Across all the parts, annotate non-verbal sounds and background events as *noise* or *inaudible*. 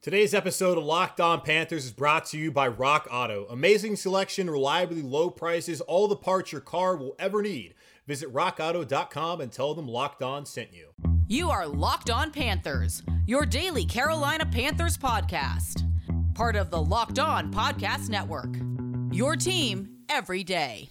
Today's episode of Locked On Panthers is brought to you by Rock Auto. Amazing selection, reliably low prices, all the parts your car will ever need. Visit rockauto.com and tell them Locked On sent you. You are Locked On Panthers, your daily Carolina Panthers podcast. Part of the Locked On Podcast Network. Your team every day.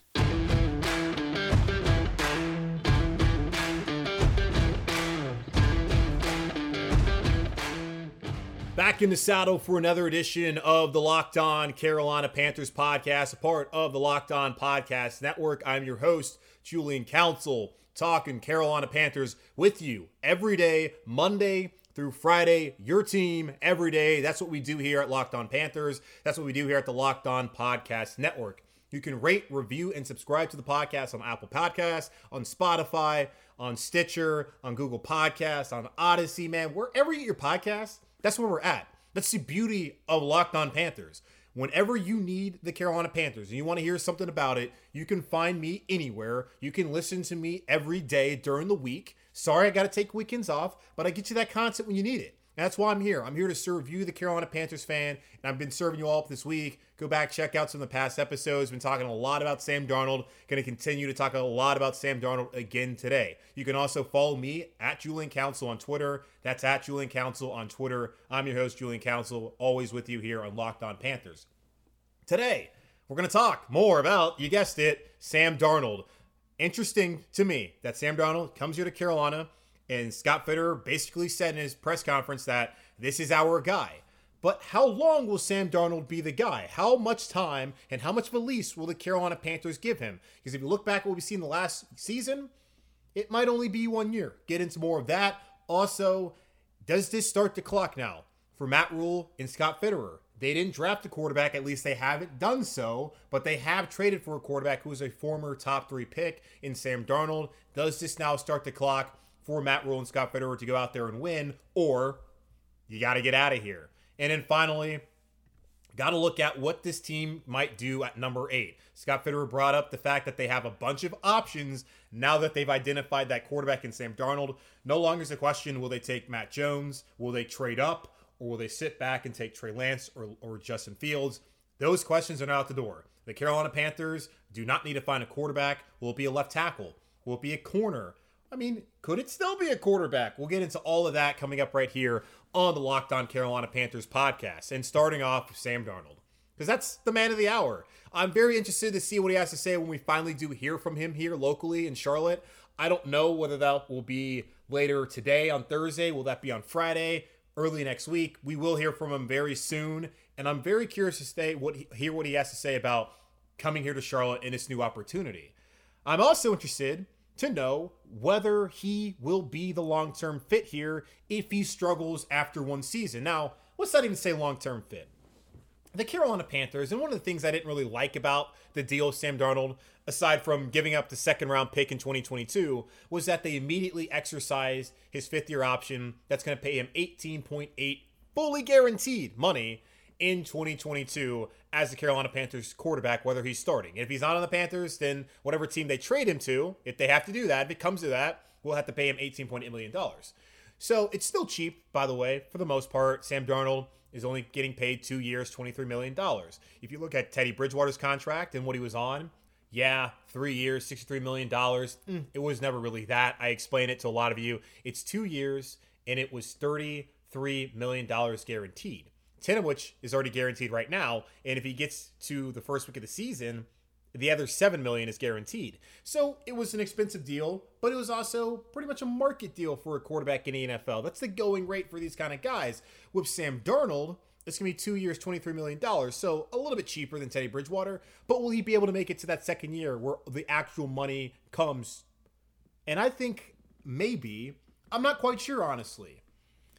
Back in the saddle for another edition of the Locked On Carolina Panthers podcast, a part of the Locked On Podcast Network. I'm your host, Julian Council, talking Carolina Panthers with you every day, Monday through Friday. Your team every day. That's what we do here at Locked On Panthers. That's what we do here at the Locked On Podcast Network. You can rate, review, and subscribe to the podcast on Apple Podcasts, on Spotify, on Stitcher, on Google Podcasts, on Audacy, man. Wherever you get your podcasts, that's where we're at. That's the beauty of Locked On Panthers. Whenever you need the Carolina Panthers and you want to hear something about it, you can find me anywhere. You can listen to me every day during the week. Sorry, I got to take weekends off, but I get you that content when you need it. That's why I'm here. I'm here to serve you, the Carolina Panthers fan, and I've been serving you all up this week. Go back, check out some of the past episodes. Been talking a lot about Sam Darnold. Going to continue to talk a lot about Sam Darnold again today. You can also follow me at Julian Council on Twitter. That's at Julian Council on Twitter. I'm your host, Julian Council, always with you here on Locked On Panthers. Today, we're going to talk more about, you guessed it, Sam Darnold. Interesting to me that Sam Darnold comes here to Carolina and Scott Fitterer basically said in his press conference that this is our guy. But how long will Sam Darnold be the guy? How much time and how much of a lease will the Carolina Panthers give him? Because if you look back at what we've seen the last season, it might only be one year. Get into more of that. Also, does this start the clock now for Matt Rhule and Scott Fitterer? They didn't draft a quarterback, at least they haven't done so, but they have traded for a quarterback who is a former top three pick in Sam Darnold. Does this now start the clock for Matt Rhule and Scott Fitterer to go out there and win, or you got to get out of here? And then finally, got to look at what this team might do at number eight. Scott Fitterer brought up the fact that they have a bunch of options now that they've identified that quarterback in Sam Darnold. No longer is the question will they take Mac Jones? Will they trade up? Or will they sit back and take Trey Lance or, or Justin Fields? Those questions are now out the door. The Carolina Panthers do not need to find a quarterback. Will it be a left tackle? Will it be a corner? I mean, could it still be a quarterback? We'll get into all of that coming up right here on the Locked On Carolina Panthers podcast. And starting off with Sam Darnold, because that's the man of the hour. I'm very interested to see what he has to say when we finally do hear from him here locally in Charlotte. I don't know whether that will be later today on Thursday. Will that be on Friday? Early next week. We will hear from him very soon. And I'm very curious to stay what he, hear what he has to say about coming here to Charlotte in this new opportunity. I'm also interested to know whether he will be the long term fit here if he struggles after one season. Now, let's not even say long term fit. The Carolina Panthers, and one of the things I didn't really like about the deal Sam Darnold, aside from giving up the second round pick in 2022, was that they immediately exercised his fifth year option that's going to pay him 18.8 fully guaranteed money in 2022 as the Carolina Panthers quarterback, whether he's starting. If he's not on the Panthers, then whatever team they trade him to, if they have to do that, if it comes to that, we'll have to pay him $18.8 million. So it's still cheap, by the way, for the most part. Sam Darnold is only getting paid two years, $23 million. If you look at Teddy Bridgewater's contract and what he was on, yeah, three years, $63 million. Mm, it was never really that. I explained it to a lot of you. It's two years, and it was $33 million guaranteed. 10 of which is already guaranteed right now. And if he gets to the first week of the season, the other 7 million is guaranteed. So it was an expensive deal, but it was also pretty much a market deal for a quarterback in the NFL. That's the going rate for these kind of guys. With Sam Darnold, it's going to be two years, $23 million. So a little bit cheaper than Teddy Bridgewater, but will he be able to make it to that second year where the actual money comes? And I think maybe, I'm not quite sure, honestly.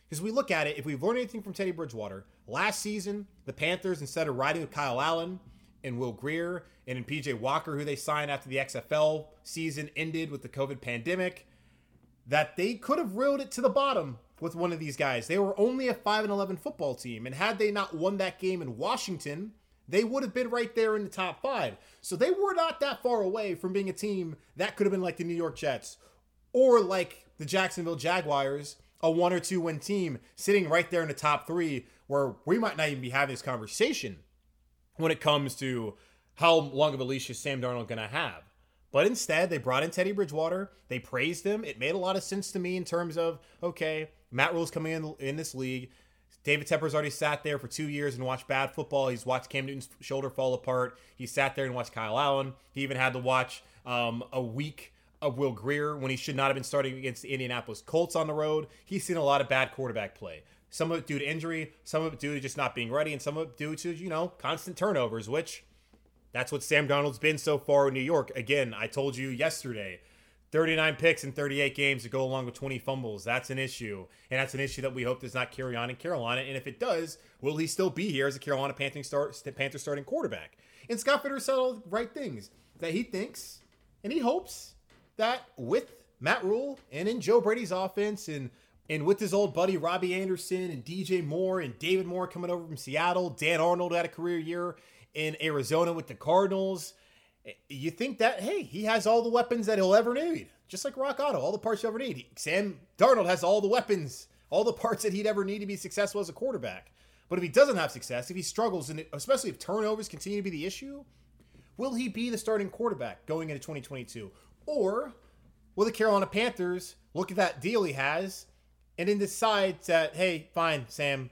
Because we look at it, if we've learned anything from Teddy Bridgewater, last season, the Panthers, instead of riding with Kyle Allen and Will Grier and in PJ Walker, who they signed after the XFL season ended with the COVID pandemic, that they could have reeled it to the bottom with one of these guys. They were only a 5 and 11 football team, and had they not won that game in Washington, they would have been right there in the top five. So they were not that far away from being a team that could have been like the New York Jets or like the Jacksonville Jaguars, a one or two win team sitting right there in the top three, where we might not even be having this conversation when it comes to how long of a leash is Sam Darnold going to have. But instead, they brought in Teddy Bridgewater. They praised him. It made a lot of sense to me in terms of okay, Matt Rhule's coming in in this league. David Tepper's already sat there for two years and watched bad football. He's watched Cam Newton's shoulder fall apart. He sat there and watched Kyle Allen. He even had to watch um, a week of Will Grier when he should not have been starting against the Indianapolis Colts on the road. He's seen a lot of bad quarterback play. Some of it due to injury, some of it due to just not being ready, and some of it due to, you know, constant turnovers, which that's what Sam Darnold's been so far in New York. Again, I told you yesterday 39 picks in 38 games to go along with 20 fumbles. That's an issue. And that's an issue that we hope does not carry on in Carolina. And if it does, will he still be here as a Carolina Panthers start, Panther starting quarterback? And Scott Fitterer said all the right things that he thinks and he hopes that with Matt Rhule and in Joe Brady's offense and and with his old buddy Robbie Anderson and DJ Moore and David Moore coming over from Seattle, Dan Arnold had a career year in Arizona with the Cardinals eh, you think that hey, he has all the weapons that he'll ever need, just like Rock Auto, all the parts you ever need. Sam Darnold has all the weapons, all the parts that he'd ever need to be successful as a quarterback. But if he doesn't have success, if he struggles, and especially if turnovers continue to be the issue, will he be the starting quarterback going into 2022, or will the Carolina Panthers look at that deal he has and then decide that hey, fine, Sam,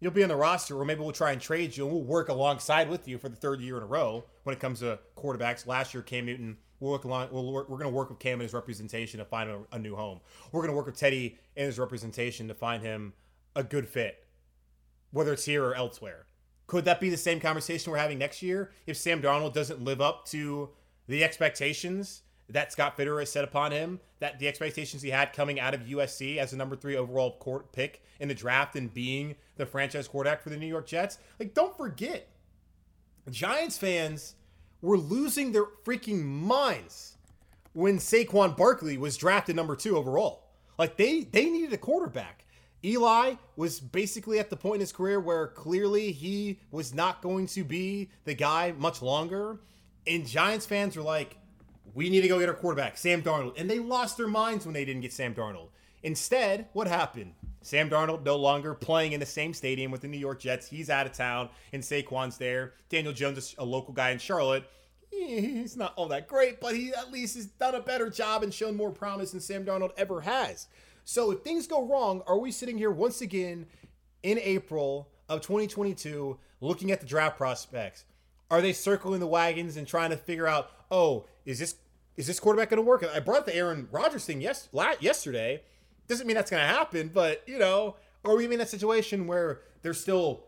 you'll be on the roster, or maybe we'll try and trade you and we'll work alongside with you for the third year in a row when it comes to quarterbacks. Last year, Cam Newton, we'll work along, we'll work, we're going to work with Cam and his representation to find a, a new home. We're going to work with Teddy and his representation to find him a good fit, whether it's here or elsewhere. Could that be the same conversation we're having next year if Sam Darnold doesn't live up to the expectations that Scott Fitterer has set upon him, that the expectations he had coming out of USC as a number three overall court pick in the draft and being the franchise quarterback for the New York Jets. Like, don't forget, Giants fans were losing their freaking minds when Saquon Barkley was drafted number two overall. Like, they they needed a quarterback. Eli was basically at the point in his career where clearly he was not going to be the guy much longer. And Giants fans were like, we need to go get our quarterback, Sam Darnold. And they lost their minds when they didn't get Sam Darnold. Instead, what happened? Sam Darnold no longer playing in the same stadium with the New York Jets. He's out of town, and Saquon's there. Daniel Jones is a local guy in Charlotte. Eh, he's not all that great, but he at least has done a better job and shown more promise than Sam Darnold ever has. So if things go wrong, are we sitting here once again in April of 2022 looking at the draft prospects? Are they circling the wagons and trying to figure out, oh, is this is this quarterback going to work? I brought the Aaron Rodgers thing yes yesterday. Doesn't mean that's going to happen, but you know, are we in that situation where they're still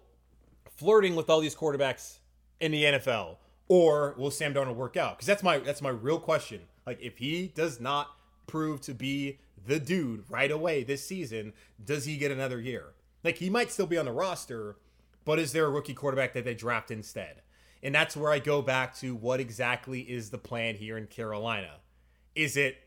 flirting with all these quarterbacks in the NFL, or will Sam Darnold work out? Because that's my that's my real question. Like, if he does not prove to be the dude right away this season, does he get another year? Like, he might still be on the roster, but is there a rookie quarterback that they draft instead? And that's where I go back to what exactly is the plan here in Carolina? Is it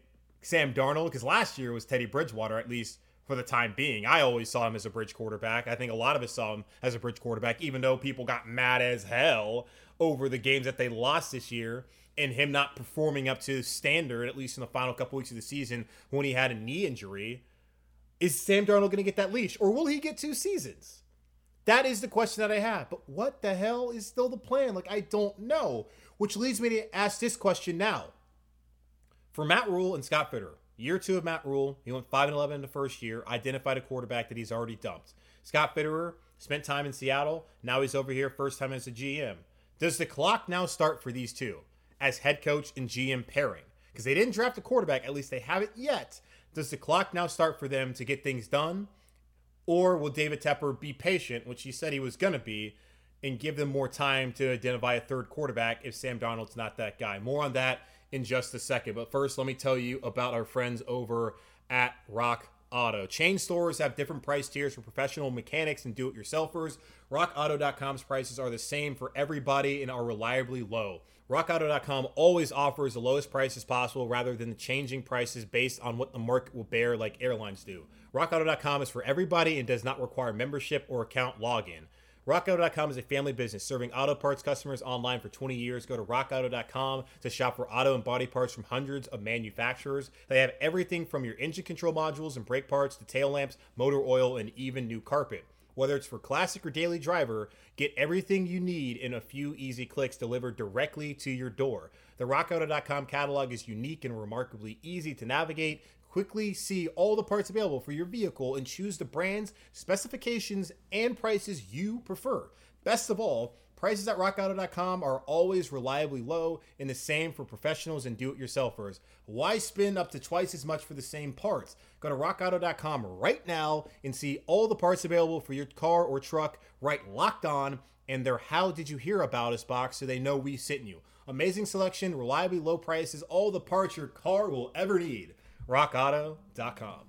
Sam Darnold? Because last year was Teddy Bridgewater, at least for the time being. I always saw him as a bridge quarterback. I think a lot of us saw him as a bridge quarterback, even though people got mad as hell over the games that they lost this year and him not performing up to standard, at least in the final couple weeks of the season when he had a knee injury. Is Sam Darnold going to get that leash, or will he get two seasons? That is the question that I have. But what the hell is still the plan? Like, I don't know. Which leads me to ask this question now. For Matt Rhule and Scott Fitterer, year two of Matt Rhule, he went 5 and 11 in the first year, identified a quarterback that he's already dumped. Scott Fitterer spent time in Seattle. Now he's over here, first time as a GM. Does the clock now start for these two as head coach and GM pairing? Because they didn't draft a quarterback, at least they haven't yet. Does the clock now start for them to get things done? Or will David Tepper be patient, which he said he was going to be, and give them more time to identify a third quarterback if Sam Darnold's not that guy? More on that in just a second. But first, let me tell you about our friends over at Rock Auto. Chain stores have different price tiers for professional mechanics and do it yourselfers. RockAuto.com's prices are the same for everybody and are reliably low. RockAuto.com always offers the lowest prices possible rather than the changing prices based on what the market will bear, like airlines do. RockAuto.com is for everybody and does not require membership or account login. RockAuto.com is a family business serving auto parts customers online for 20 years. Go to RockAuto.com to shop for auto and body parts from hundreds of manufacturers. They have everything from your engine control modules and brake parts to tail lamps, motor oil, and even new carpet. Whether it's for classic or daily driver, get everything you need in a few easy clicks delivered directly to your door. The RockAuto.com catalog is unique and remarkably easy to navigate. Quickly see all the parts available for your vehicle and choose the brands, specifications, and prices you prefer. Best of all, prices at rockauto.com are always reliably low and the same for professionals and do it yourselfers. Why spend up to twice as much for the same parts? Go to rockauto.com right now and see all the parts available for your car or truck right locked on and their How Did You Hear About Us box so they know we sent you. Amazing selection, reliably low prices, all the parts your car will ever need rockauto.com.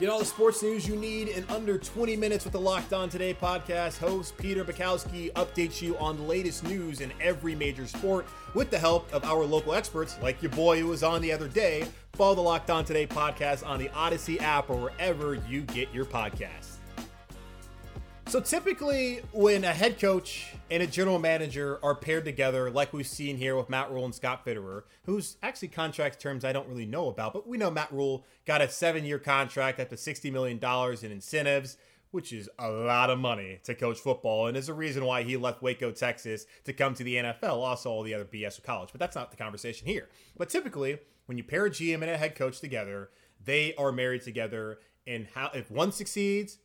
Get all the sports news you need in under 20 minutes with the Locked On Today podcast. Host Peter Bukowski updates you on the latest news in every major sport with the help of our local experts, like your boy who was on the other day. Follow the Locked On Today podcast on the Audacy app or wherever you get your podcasts. So typically, when a head coach and a general manager are paired together, like we've seen here with Matt Rhule and Scott Fitterer, whose actually contract terms I don't really know about, but we know Matt Rhule got a seven-year contract up to $60 million in incentives, which is a lot of money to coach football, and is a reason why he left Waco, Texas to come to the NFL, also all the other BS of college. But that's not the conversation here. But typically, when you pair a GM and a head coach together, they are married together, and how if one succeeds,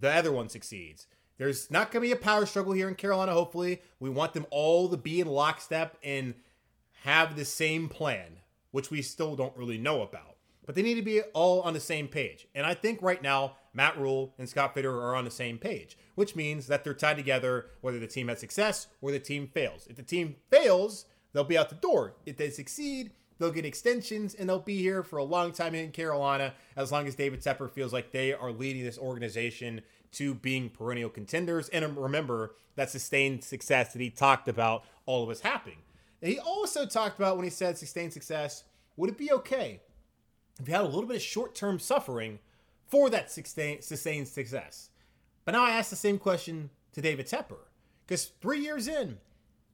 the other one succeeds. There's not going to be a power struggle here in Carolina, hopefully. We want them all to be in lockstep and have the same plan, which we still don't really know about. But they need to be all on the same page. And I think right now, Matt Rhule and Scott Fitterer are on the same page, which means that they're tied together whether the team has success or the team fails. If the team fails, they'll be out the door. If they succeed, they'll get extensions and they'll be here for a long time in Carolina as long as David Tepper feels like they are leading this organization to being perennial contenders. And um, remember that sustained success that he talked about all of us happening. And he also talked about when he said sustained success, would it be okay if you had a little bit of short term suffering for that sustained, sustained success? But now I ask the same question to David Tepper because three years in,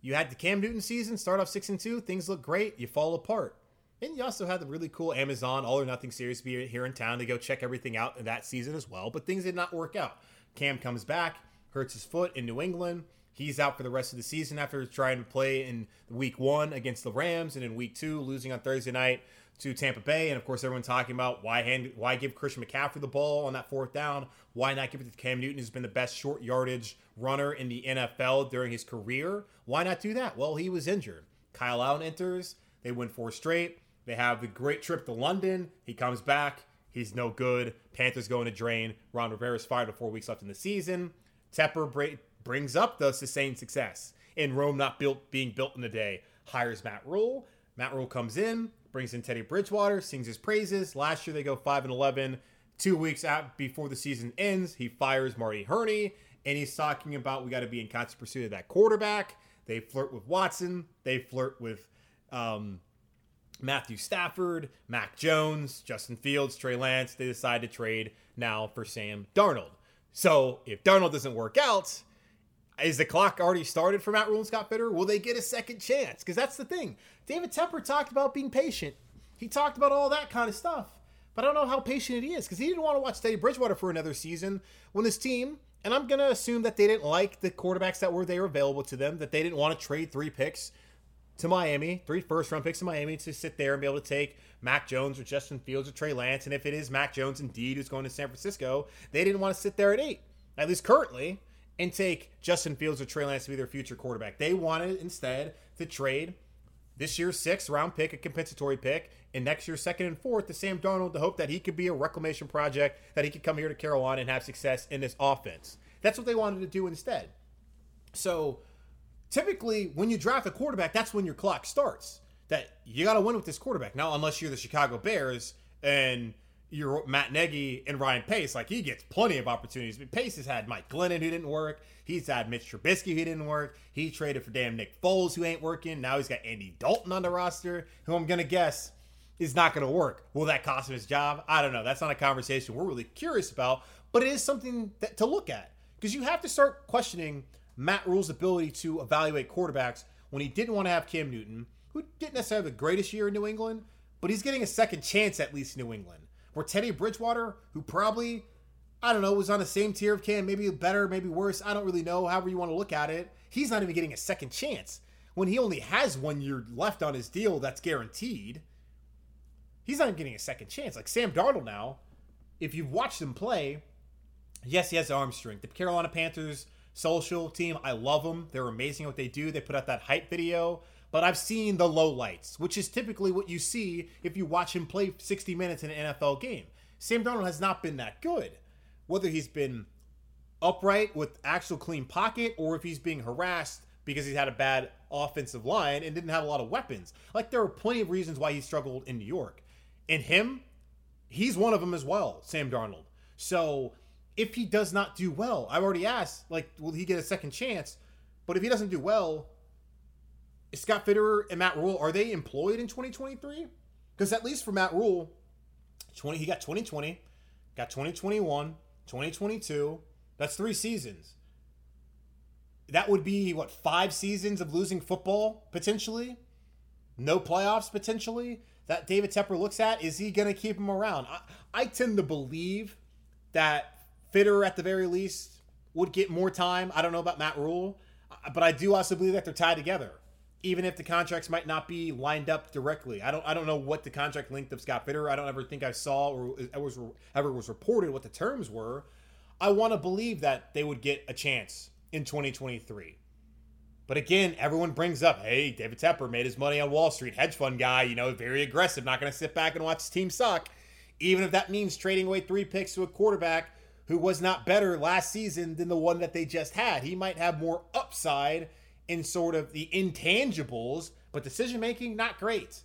you had the Cam Newton season, start off six and two, things look great, you fall apart. And you also had the really cool Amazon All or Nothing series be here in town to go check everything out in that season as well. But things did not work out. Cam comes back, hurts his foot in New England. He's out for the rest of the season after trying to play in week one against the Rams and in week two, losing on Thursday night to Tampa Bay. And of course, everyone talking about why hand, why give Christian McCaffrey the ball on that fourth down? Why not give it to Cam Newton, who's been the best short yardage runner in the NFL during his career? Why not do that? Well, he was injured. Kyle Allen enters. They win four straight. They have the great trip to London. He comes back. He's no good. Panthers going to drain. Ron Rivera's fired with four weeks left in the season. Tepper brings up the sustained success in Rome not built being built in a day. Hires Matt Rhule. Matt Rhule comes in, brings in Teddy Bridgewater, sings his praises. Last year they go five and eleven. Two weeks out before the season ends, he fires Marty Hurney, and he's talking about we got to be in constant pursuit of that quarterback. They flirt with Watson. They flirt with um, Matthew Stafford, Mac Jones, Justin Fields, Trey Lance. They decide to trade now for Sam Darnold. So if Darnold doesn't work out, is the clock already started for Matt Rhule and Scott Fitter? Will they get a second chance? Because that's the thing. David Tepper talked about being patient. He talked about all that kind of stuff. But I don't know how patient he is because he didn't want to watch Teddy Bridgewater for another season when his team and I'm going to assume that they didn't like the quarterbacks that were there available to them, that they didn't want to trade three picks to Miami, three first round picks to Miami to sit there and be able to take Mac Jones or Justin Fields or Trey Lance. And if it is Mac Jones indeed who's going to San Francisco, they didn't want to sit there at eight, at least currently, and take Justin Fields or Trey Lance to be their future quarterback. They wanted instead to trade this year's sixth round pick, a compensatory pick, and next year's second and fourth to Sam Darnold to hope that he could be a reclamation project, that he could come here to Carolina and have success in this offense. That's what they wanted to do instead. So typically, when you draft a quarterback, that's when your clock starts. That you got to win with this quarterback. Now, unless you're the Chicago Bears and you're Matt Nagy and Ryan Pace, like he gets plenty of opportunities. But Pace has had Mike Glennon who didn't work. He's had Mitch Trubisky who didn't work. He traded for damn Nick Foles who ain't working. Now he's got Andy Dalton on the roster, who I'm gonna guess is not gonna work. Will that cost him his job? I don't know. That's not a conversation we're really curious about, but it is something that, to look at because you have to start questioning Matt Rhule's ability to evaluate quarterbacks when he didn't want to have Cam Newton, who didn't necessarily have the greatest year in New England, but he's getting a second chance at least in New England. Where Teddy Bridgewater, who probably, I don't know, was on the same tier of Cam, maybe better, maybe worse, I don't really know, however you want to look at it, he's not even getting a second chance. When he only has one year left on his deal that's guaranteed, he's not even getting a second chance. Like Sam Darnold now, if you've watched him play, yes, he has arm strength. The Carolina Panthers social team, I love them. They're amazing at what they do. They put out that hype video, but I've seen the low lights, which is typically what you see if you watch him play 60 minutes in an NFL game. Sam Darnold has not been that good. Whether he's been upright with actual clean pocket or if he's being harassed because he's had a bad offensive line and didn't have a lot of weapons. Like there are plenty of reasons why he struggled in New York. And him, he's one of them as well, Sam Darnold. So if he does not do well, I've already asked, like, will he get a second chance? But if he doesn't do well, Scott Fitterer and Matt Rhule, are they employed in 2023? Because at least for Matt Rhule, 20 he got 2020, got 2021, 2022. That's three seasons. That would be what five seasons of losing football potentially, no playoffs potentially. That David Tepper looks at is he going to keep him around? I, I tend to believe that Fitter at the very least would get more time. I don't know about Matt Rhule, uh, but I do also believe that they're tied together. Even if the contracts might not be lined up directly, I don't. I don't know what the contract length of Scott Fitter. I don't ever think I saw or was ever was reported what the terms were. I want to believe that they would get a chance in 2023. But again, everyone brings up, hey, David Tepper made his money on Wall Street, hedge fund guy, you know, very aggressive, not going to sit back and watch his team suck. Even if that means trading away three picks to a quarterback who was not better last season than the one that they just had. He might have more upside in sort of the intangibles, but decision making, not great.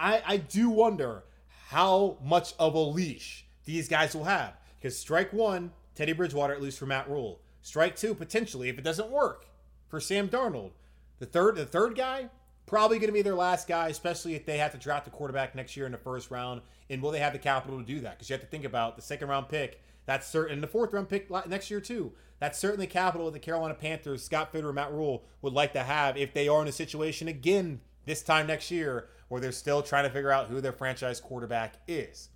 I, I do wonder how much of a leash these guys will have. Because strike one, Teddy Bridgewater, at least for Matt Rhule. Strike two, potentially, if it doesn't work, for Sam Darnold. The third, the third guy, probably going to be their last guy, especially if they have to draft a quarterback next year in the first round. And will they have the capital to do that? Because you have to think about the second round pick. That's certain. And the fourth round pick next year too. That's certainly capital that the Carolina Panthers, Scott Fitter, Matt Rhule would like to have if they are in a situation again this time next year where they're still trying to figure out who their franchise quarterback is.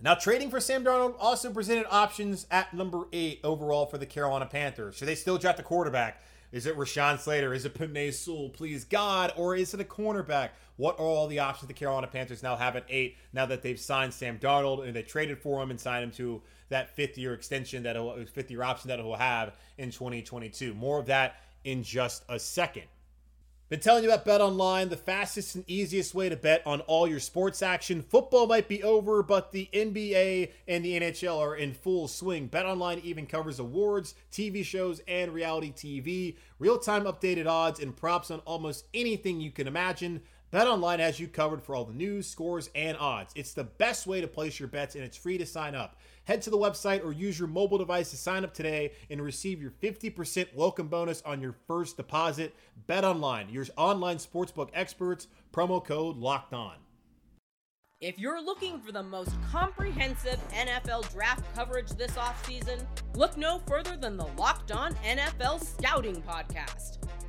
Now, trading for Sam Darnold also presented options at number eight overall for the Carolina Panthers. Should they still draft a quarterback? Is it Rashawn Slater? Is it Penei Sewell? Please God, or is it a cornerback? What are all the options the Carolina Panthers now have at eight now that they've signed Sam Darnold and they traded for him and signed him to that fifth year extension that fifth year option that he'll have in 2022? More of that in just a second. Been telling you about Bet Online, the fastest and easiest way to bet on all your sports action. Football might be over, but the NBA and the NHL are in full swing. Bet Online even covers awards, TV shows, and reality TV. Real time updated odds and props on almost anything you can imagine. BetOnline has you covered for all the news, scores, and odds. It's the best way to place your bets, and it's free to sign up. Head to the website or use your mobile device to sign up today and receive your 50% welcome bonus on your first deposit. Bet online, your online sportsbook experts. Promo code Locked On. If you're looking for the most comprehensive NFL draft coverage this offseason, look no further than the Locked On NFL Scouting Podcast.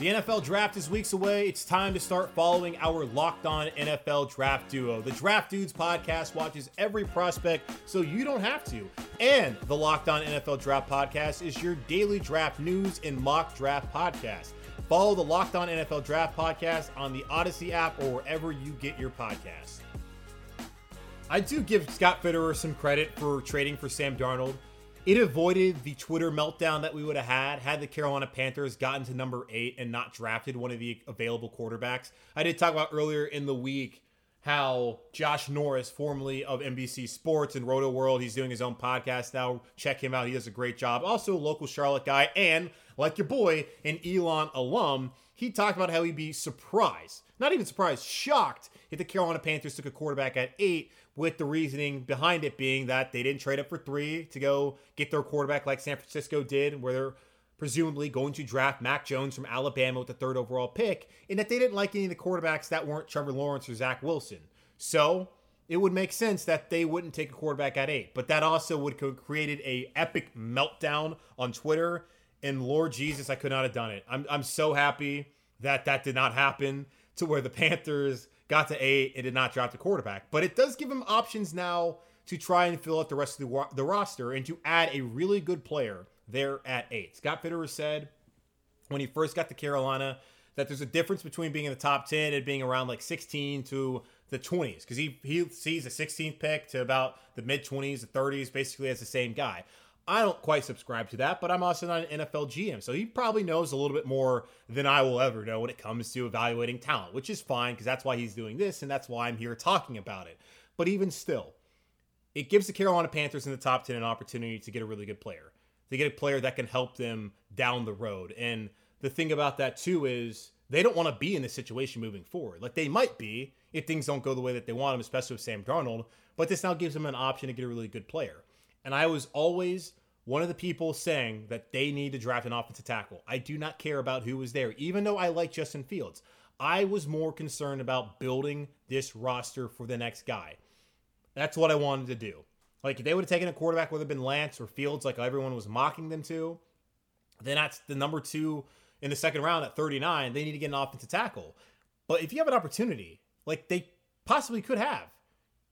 The NFL draft is weeks away. It's time to start following our Locked On NFL Draft Duo. The Draft Dudes podcast watches every prospect so you don't have to. And the Locked On NFL Draft podcast is your daily draft news and mock draft podcast. Follow the Locked On NFL Draft podcast on the Audacy app or wherever you get your podcasts. I do give Scott Fitterer some credit for trading for Sam Darnold. It avoided the Twitter meltdown that we would have had had the Carolina Panthers gotten to number eight and not drafted one of the available quarterbacks. I did talk about earlier in the week how Josh Norris, formerly of NBC Sports and Rotoworld, he's doing his own podcast now. Check him out. He does a great job. Also, a local Charlotte guy, and like your boy, an Elon alum, he talked about how he'd be surprised, not even surprised, shocked if the Carolina Panthers took a quarterback at eight with the reasoning behind it being that they didn't trade up for three to go get their quarterback like San Francisco did, where they're presumably going to draft Mac Jones from Alabama with the third overall pick, and that they didn't like any of the quarterbacks that weren't Trevor Lawrence or Zach Wilson. So it would make sense that they wouldn't take a quarterback at eight. But that also would have created a epic meltdown on Twitter. And Lord Jesus, I could not have done it. I'm, I'm so happy that that did not happen to where the Panthers got to eight and did not draft a quarterback. But it does give him options now to try and fill out the rest of the, the roster and to add a really good player there at eight. Scott Fitterer said when he first got to Carolina that there's a difference between being in the top 10 and being around like 16 to the 20s because he, he sees a 16th pick to about the mid 20s, the 30s, basically as the same guy. I don't quite subscribe to that, but I'm also not an NFL GM, so he probably knows a little bit more than I will ever know when it comes to evaluating talent, which is fine because that's why he's doing this and that's why I'm here talking about it. But even still, it gives the Carolina Panthers in the top 10 an opportunity to get a really good player, to get a player that can help them down the road. And the thing about that, too, is they don't want to be in this situation moving forward. Like they might be if things don't go the way that they want them, especially with Sam Darnold, but this now gives them an option to get a really good player. And I was always one of the people saying that they need to draft an offensive tackle. I do not care about who was there, even though I like Justin Fields. I was more concerned about building this roster for the next guy. That's what I wanted to do. Like if they would have taken a quarterback, whether it been Lance or Fields, like everyone was mocking them to, then that's the number two in the second round at 39. They need to get an offensive tackle. But if you have an opportunity, like they possibly could have,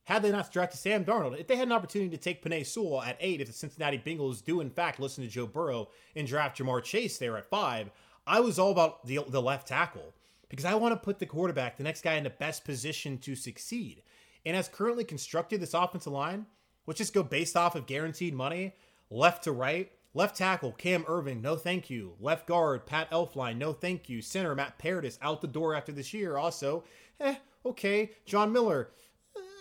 had they not drafted Sam Darnold, if they had an opportunity to take Penei Sewell at eight, if the Cincinnati Bengals do in fact listen to Joe Burrow and draft Ja'Marr Chase there at five, I was all about the, the left tackle because I want to put the quarterback, the next guy, in the best position to succeed. And as currently constructed, this offensive line, let's just go based off of guaranteed money, left to right. Left tackle, Cam Erving, no thank you. Left guard, Pat Elflein, no thank you. Center, Matt Paradis, out the door after this year. Also, eh, okay. John Miller,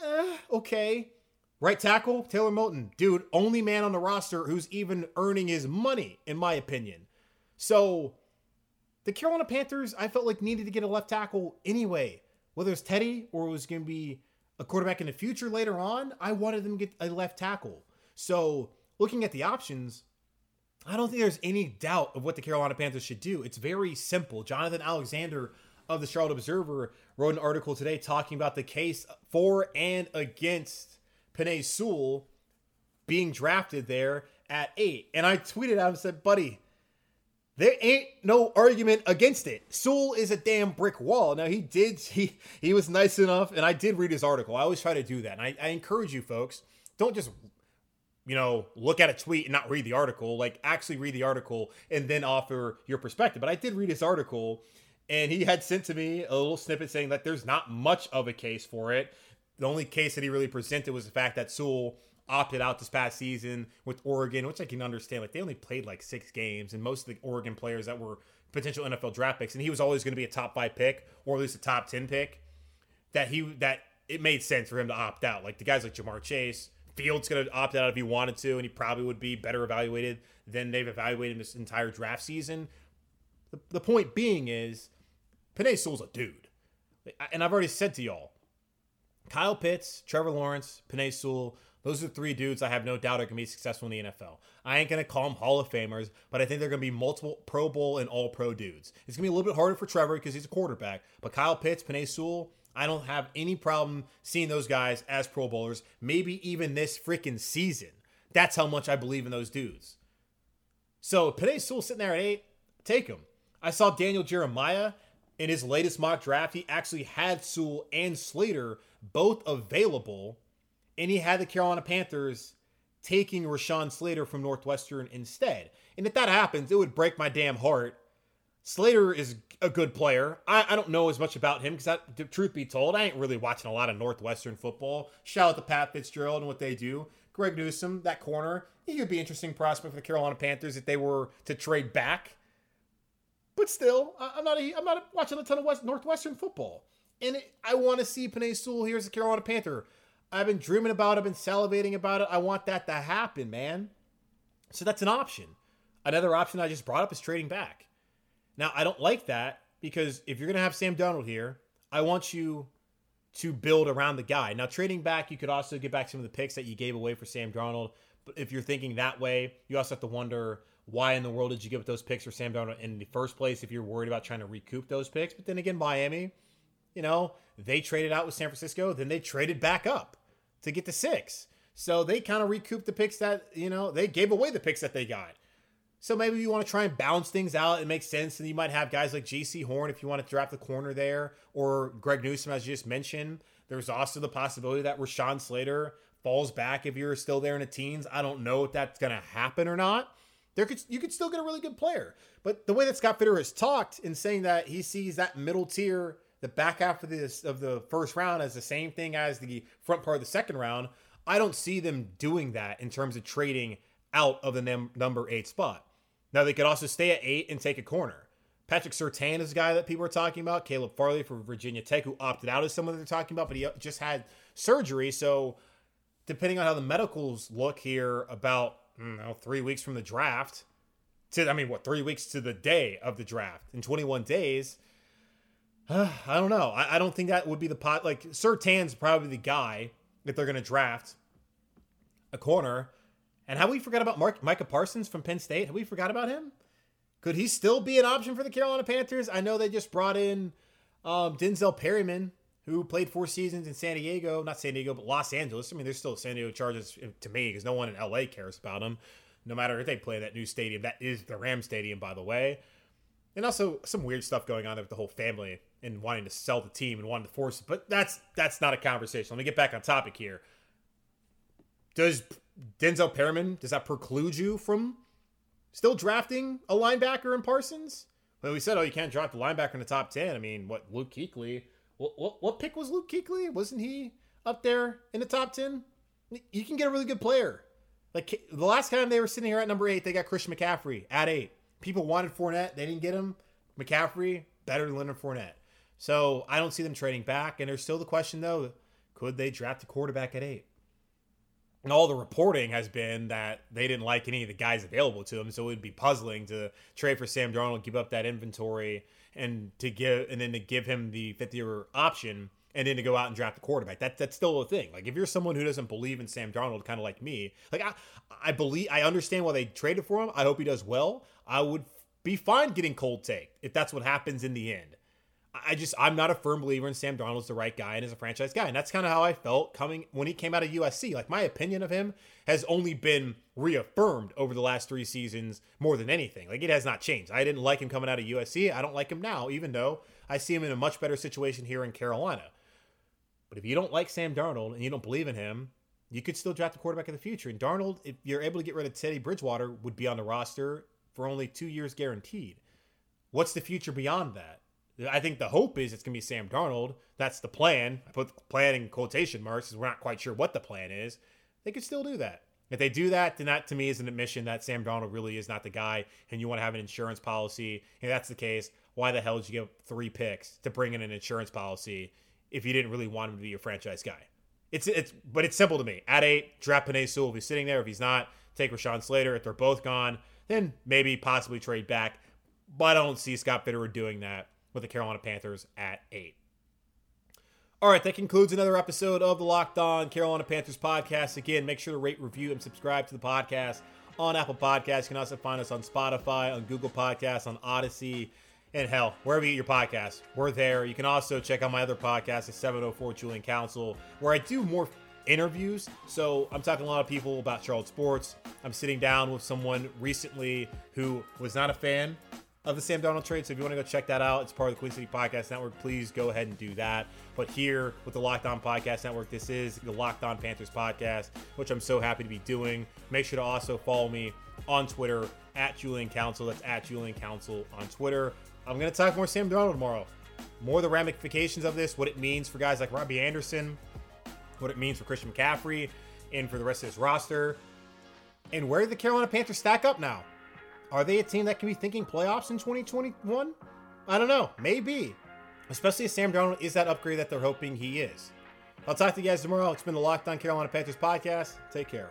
eh, okay. Right tackle, Taylor Moton. Dude, only man on the roster who's even earning his money, in my opinion. So, the Carolina Panthers, I felt like needed to get a left tackle anyway. Whether it's Teddy or it was going to be a quarterback in the future later on, I wanted them to get a left tackle. So, looking at the options, I don't think there's any doubt of what the Carolina Panthers should do. It's very simple. Jonathan Alexander of the Charlotte Observer wrote an article today talking about the case for and against Penei Sewell being drafted there at eight. And I tweeted out and said, buddy, there ain't no argument against it. Sewell is a damn brick wall. Now he did *laughs* he he was nice enough, and I did read his article. I always try to do that. And I, I encourage you folks, don't just you know, look at a tweet and not read the article. Like actually read the article and then offer your perspective. But I did read his article and he had sent to me a little snippet saying that there's not much of a case for it. The only case that he really presented was the fact that Sewell opted out this past season with Oregon, which I can understand. Like they only played like six games, and most of the Oregon players that were potential NFL draft picks, and he was always going to be a top five pick or at least a top ten pick. That he that it made sense for him to opt out. Like the guys like Ja'Marr Chase, Fields going to opt out if he wanted to, and he probably would be better evaluated than they've evaluated this entire draft season. The, the point being is, Penei Sewell's a dude. And I've already said to y'all, Kyle Pitts, Trevor Lawrence, Penei Sewell, those are three dudes I have no doubt are going to be successful in the NFL. I ain't going to call them Hall of Famers, but I think they're going to be multiple Pro Bowl and All Pro dudes. It's going to be a little bit harder for Trevor because he's a quarterback, but Kyle Pitts, Penei Sewell, I don't have any problem seeing those guys as Pro Bowlers, maybe even this freaking season. That's how much I believe in those dudes. So Penei Sewell sitting there at eight, take him. I saw Daniel Jeremiah in his latest mock draft. He actually had Sewell and Slater both available, and he had the Carolina Panthers taking Rashawn Slater from Northwestern instead. And if that happens, it would break my damn heart. Slater is a good player. I, I don't know as much about him because, truth be told, I ain't really watching a lot of Northwestern football. Shout out to Pat Fitzgerald and what they do. Greg Newsome, that corner, he could be interesting prospect for the Carolina Panthers if they were to trade back. But still, I'm not a, I'm not watching a ton of West, Northwestern football, and it, I want to see Penei Sewell here as a Carolina Panther. I've been dreaming about it, I've been salivating about it. I want that to happen, man. So that's an option. Another option I just brought up is trading back. Now I don't like that because if you're gonna have Sam Darnold here, I want you to build around the guy. Now trading back, you could also get back some of the picks that you gave away for Sam Darnold. But if you're thinking that way, you also have to wonder why in the world did you give up those picks for Sam Darnold in the first place if you're worried about trying to recoup those picks? But then again, Miami, you know, they traded out with San Francisco, then they traded back up to get to six. So they kind of recouped the picks that, you know, they gave away the picks that they got. So maybe you want to try and balance things out. It makes sense. And you might have guys like Jaycee Horn if you want to draft the corner there, or Greg Newsome, as you just mentioned. There's also the possibility that Rashawn Slater falls back if you're still there in the teens. I don't know if that's going to happen or not there could you could still get a really good player. But the way that Scott Fitter has talked in saying that he sees that middle tier, the back half of this of the first round as the same thing as the front part of the second round, I don't see them doing that in terms of trading out of the num- number eight spot. Now they could also stay at eight and take a corner. Patrick Surtain is a guy that people are talking about. Caleb Farley for Virginia Tech, who opted out, is someone they're talking about, but he just had surgery. So, depending on how the medicals look here about know, three weeks from the draft to, I mean, what, three weeks to the day of the draft in 21 days. Uh, *sighs* I don't know. I, I, don't think that would be the pot. Like, Surtain's probably the guy that they're going to draft a corner. And have we forgot about Mark, Micah Parsons from Penn State? Have we forgot about him? Could he still be an option for the Carolina Panthers? I know they just brought in um, Denzel Perryman who played four seasons in San Diego, not San Diego, but Los Angeles. I mean, there's still San Diego Chargers to me because no one in LA cares about them, no matter if they play in that new stadium. That is the Ram Stadium, by the way. And also some weird stuff going on there with the whole family and wanting to sell the team and wanting to force it. But that's that's not a conversation. Let me get back on topic here. Does Denzel Perryman does that preclude you from still drafting a linebacker in Parsons? Well, we said, oh, you can't draft a linebacker in the top ten. I mean, what Luke Kuechly what, what, what pick was Luke Kuechly? Wasn't he up there in the top 10? You can get a really good player. Like the last time they were sitting here at number eight, they got Christian McCaffrey at eight. People wanted Fournette, they didn't get him. McCaffrey better than Leonard Fournette. So I don't see them trading back. And there's still the question though: could they draft a quarterback at eight? And all the reporting has been that they didn't like any of the guys available to them, so it would be puzzling to trade for Sam Darnold, give up that inventory, and to give and then to give him the fifth year option and then to go out and draft a quarterback. That that's still a thing. Like if you're someone who doesn't believe in Sam Darnold, kind of like me, like I I believe I understand why they traded for him. I hope he does well. I would be fine getting cold take if that's what happens in the end. I just I'm not a firm believer in Sam Darnold's the right guy and is a franchise guy, and that's kind of how I felt coming when he came out of USC. Like my opinion of him has only been reaffirmed over the last three seasons more than anything. Like it has not changed. I didn't like him coming out of USC. I don't like him now, even though I see him in a much better situation here in Carolina. But if you don't like Sam Darnold and you don't believe in him, you could still draft a quarterback in the future. And Darnold, if you're able to get rid of Teddy Bridgewater, would be on the roster for only two years guaranteed. What's the future beyond that? I think the hope is it's going to be Sam Darnold. That's the plan. I put plan in quotation marks because we're not quite sure what the plan is. They could still do that. If they do that, then that to me is an admission that Sam Darnold really is not the guy, and you want to have an insurance policy. If that's the case, why the hell did you give three picks to bring in an insurance policy if you didn't really want him to be your franchise guy? it's it's but it's simple to me. At eight, draft Penei Sewell if he's sitting there. If he's not, take Rashawn Slater. If they're both gone, then maybe possibly trade back. But I don't see Scott Fitterer doing that with the Carolina Panthers at eight. All right, that concludes another episode of the Locked On Carolina Panthers podcast. Again, make sure to rate, review, and subscribe to the podcast on Apple Podcasts. You can also find us on Spotify, on Google Podcasts, on Audacy, and hell, wherever you get your podcasts, we're there. You can also check out my other podcast, the 704 Julian Council, where I do more interviews. So I'm talking a lot of people about Charlotte sports. I'm sitting down with someone recently who was not a fan of the Sam Darnold trade. So if you want to go check that out, it's part of the Queen City Podcast Network. Please go ahead and do that. But here with the Locked On Podcast Network, this is the Locked On Panthers podcast, which I'm so happy to be doing. Make sure to also follow me on Twitter at Julian Council. That's at Julian Council on Twitter. I'm going to talk more Sam Darnold tomorrow. More the ramifications of this, what it means for guys like Robbie Anderson, what it means for Christian McCaffrey, and for the rest of his roster, and where the Carolina Panthers stack up now. Are they a team that can be thinking playoffs in 2021? I don't know. Maybe. Especially if Sam Darnold is that upgrade that they're hoping he is. I'll talk to you guys tomorrow. It's been the Locked On Carolina Panthers podcast. Take care.